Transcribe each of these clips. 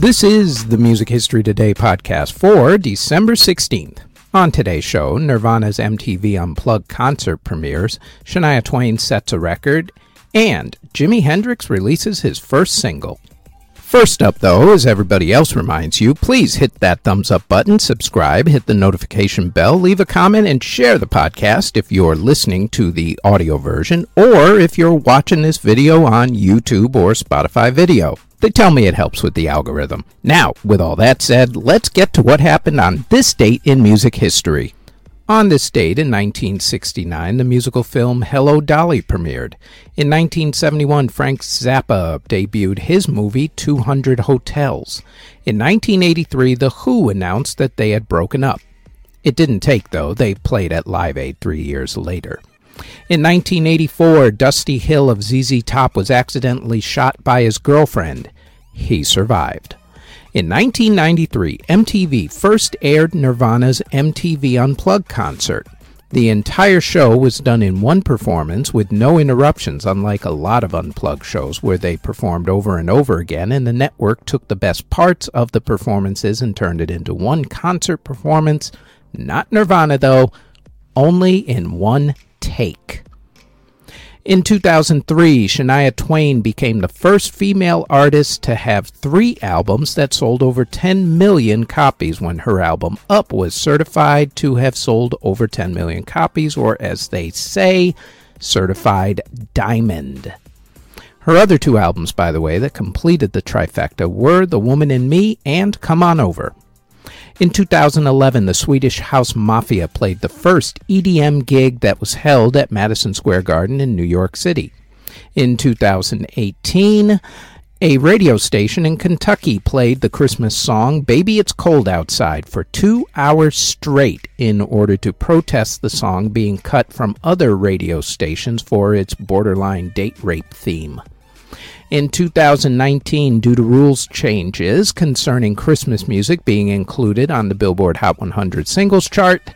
This is the Music History Today podcast for December 16th. On today's show, Nirvana's MTV Unplugged concert premieres, Shania Twain sets a record, and Jimi Hendrix releases his first single. First up, though, as everybody else reminds you, please hit that thumbs up button, subscribe, hit the notification bell, leave a comment, and share the podcast if you're listening to the audio version or if you're watching this video on YouTube or Spotify video. They tell me it helps with the algorithm. Now, with all that said, let's get to what happened on this date in music history. On this date in 1969, the musical film Hello Dolly premiered. In 1971, Frank Zappa debuted his movie 200 Motels. In 1983, The Who announced that they had broken up. It didn't take, though, they played at Live Aid three years later. In 1984, Dusty Hill of ZZ Top was accidentally shot by his girlfriend. He survived. In 1993, MTV first aired Nirvana's MTV Unplugged concert. The entire show was done in one performance with no interruptions, unlike a lot of Unplugged shows where they performed over and over again, and the network took the best parts of the performances and turned it into one concert performance. Not Nirvana, though, only in one take. In 2003, Shania Twain became the first female artist to have three albums that sold over 10 million copies when her album Up was certified to have sold over 10 million copies, or as they say, certified diamond. Her other two albums, by the way, that completed the trifecta were The Woman in Me and Come On Over. In 2011, the Swedish House Mafia played the first EDM gig that was held at Madison Square Garden in New York City. In 2018, a radio station in Kentucky played the Christmas song Baby It's Cold Outside for two hours straight in order to protest the song being cut from other radio stations for its borderline date rape theme in 2019 due to rules changes concerning Christmas music being included on the Billboard Hot 100 singles chart.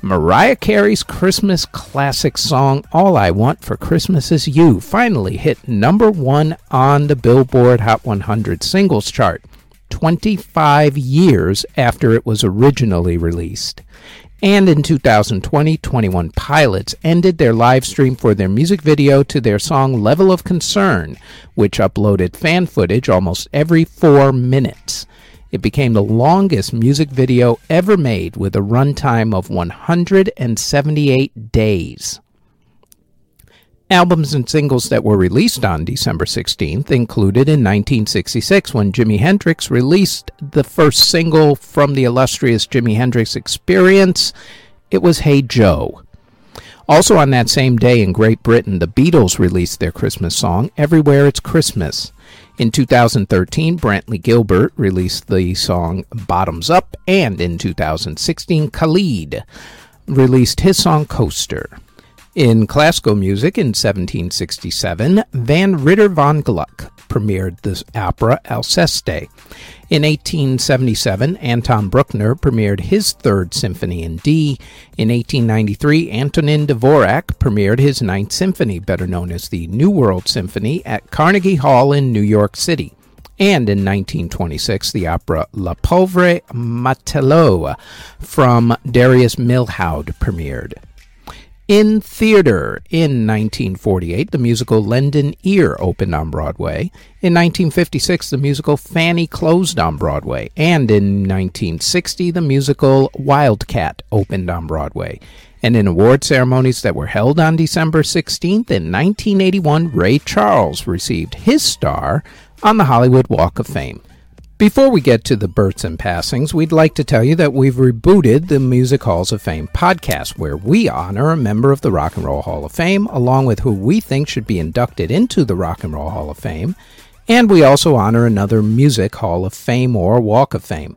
Mariah Carey's Christmas classic song, All I Want for Christmas Is You, finally hit number one on the Billboard Hot 100 singles chart, 25 years after it was originally released. And in 2020, 21 Pilots ended their live stream for their music video to their song Level of Concern, which uploaded fan footage almost every four minutes. It became the longest music video ever made with a runtime of 178 days. Albums and singles that were released on December 16th included in 1966 when Jimi Hendrix released the first single from the illustrious Jimi Hendrix Experience. It was Hey Joe. Also on that same day in Great Britain, the Beatles released their Christmas song, Everywhere It's Christmas. In 2013, Brantley Gilbert released the song Bottoms Up, and in 2016, Khalid released his song Coaster. In classical music in 1767, Van Ritter von Gluck premiered the opera Alceste. In 1877, Anton Bruckner premiered his Third Symphony in D. In 1893, Antonin Dvorak premiered his Ninth Symphony, better known as the New World Symphony, at Carnegie Hall in New York City. And in 1926, the opera La Pauvre Matelot from Darius Milhaud premiered. In theater, in 1948, the musical Lend an Ear opened on Broadway. In 1956, the musical Fanny closed on Broadway. And in 1960, the musical Wildcat opened on Broadway. And in award ceremonies that were held on December 16th, in 1981, Ray Charles received his star on the Hollywood Walk of Fame. Before we get to the births and passings, we'd like to tell you that we've rebooted the Music Halls of Fame podcast, where we honor a member of the Rock and Roll Hall of Fame, along with who we think should be inducted into the Rock and Roll Hall of Fame, and we also honor another Music Hall of Fame or Walk of Fame.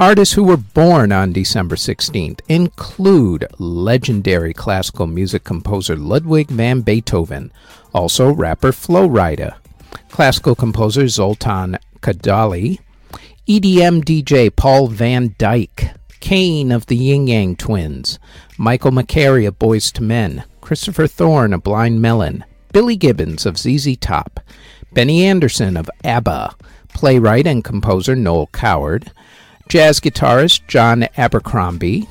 Artists who were born on December 16th include legendary classical music composer Ludwig van Beethoven, also rapper Flo Rida, classical composer Zoltan Kodaly, EDM DJ Paul van Dyk, Kane of the Ying Yang Twins, Michael McCary of Boys to Men, Christopher Thorn of Blind Melon, Billy Gibbons of ZZ Top, Benny Andersson of ABBA, playwright and composer Noel Coward, jazz guitarist John Abercrombie,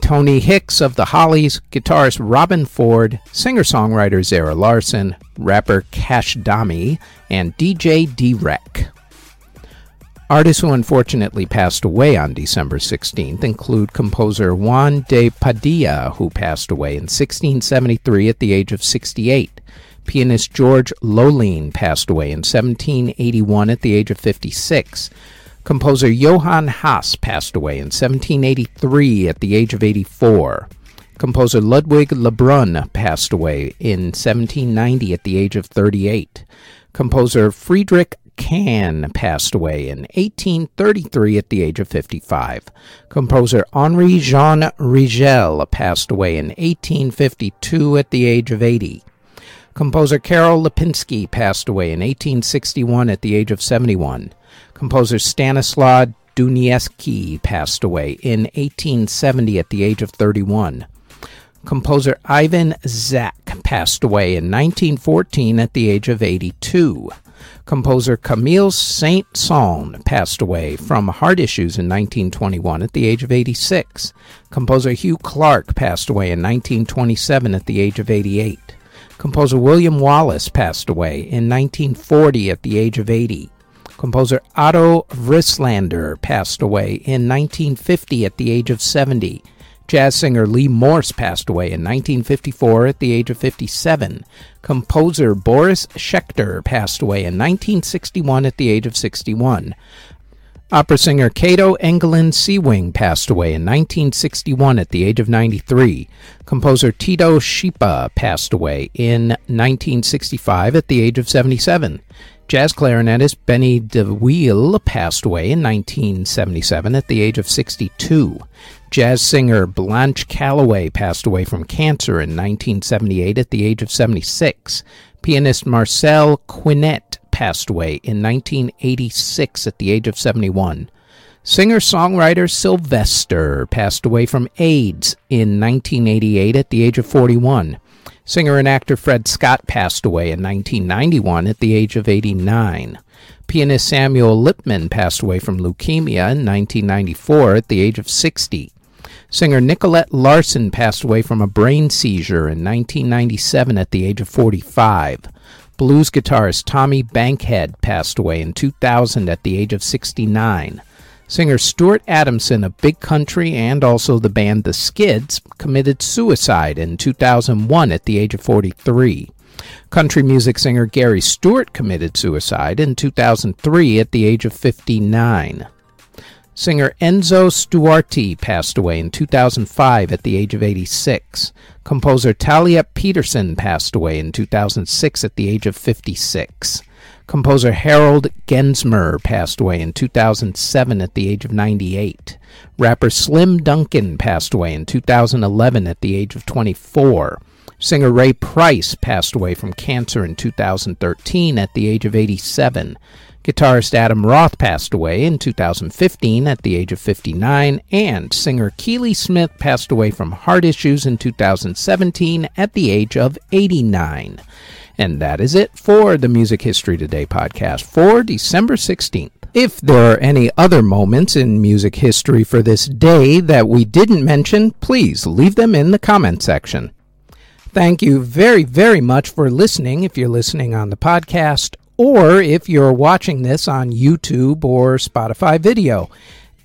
Tony Hicks of the Hollies, guitarist Robben Ford, singer songwriter Zara Larsson, rapper Cash Dami, and DJ D-Wrek. Artists who unfortunately passed away on December 16th include composer Juan de Padilla, who passed away in 1673 at the age of 68. Pianist George Lolin passed away in 1781 at the age of 56. Composer Johann Haas passed away in 1783 at the age of 84. Composer Ludwig Lebrun passed away in 1790 at the age of 38. Composer Friedrich Kann passed away in 1833 at the age of 55. Composer Henri Jean Rigel passed away in 1852 at the age of 80. Composer Karol Lipinski passed away in 1861 at the age of 71. Composer Stanislaw Dunievsky passed away in 1870 at the age of 31. Composer Ivan Zak passed away in 1914 at the age of 82. Composer Camille Saint Saëns passed away from heart issues in 1921 at the age of 86. Composer Hugh Clarke passed away in 1927 at the age of 88. Composer William Wallace passed away in 1940 at the age of 80. Composer Otto Wrieslander passed away in 1950 at the age of 70. Jazz singer Lee Morse passed away in 1954 at the age of 57. Composer Boris Schechter passed away in 1961 at the age of 61. Opera singer Cato Engelin Seewing passed away in 1961 at the age of 93. Composer Tito Schipa passed away in 1965 at the age of 77. Jazz clarinetist Benny DeWiel passed away in 1977 at the age of 62. Jazz singer Blanche Calloway passed away from cancer in 1978 at the age of 76. Pianist Marcel Quinet passed away in 1986 at the age of 71. Singer songwriter Sylvester passed away from AIDS in 1988 at the age of 41. Singer and actor Fred Scott passed away in 1991 at the age of 89. Pianist Samuel Lipman passed away from leukemia in 1994 at the age of 60. Singer Nicolette Larson passed away from a brain seizure in 1997 at the age of 45. Blues guitarist Tommy Bankhead passed away in 2000 at the age of 69. Singer Stuart Adamson of Big Country and also the band The Skids committed suicide in 2001 at the age of 43. Country music singer Gary Stewart committed suicide in 2003 at the age of 59. Singer Enzo Stuarti passed away in 2005 at the age of 86. Composer Talia Peterson passed away in 2006 at the age of 56. Composer Harold Genzmer passed away in 2007 at the age of 98. Rapper Slim Dunkin passed away in 2011 at the age of 24. Singer Ray Price passed away from cancer in 2013 at the age of 87. Guitarist Adam Roth passed away in 2015 at the age of 59, and singer Keely Smith passed away from heart issues in 2017 at the age of 89. And that is it for the Music History Today podcast for December 16th. If there are any other moments in music history for this day that we didn't mention, please leave them in the comment section. Thank you very, very much for listening if you're listening on the podcast or if you're watching this on YouTube or Spotify video.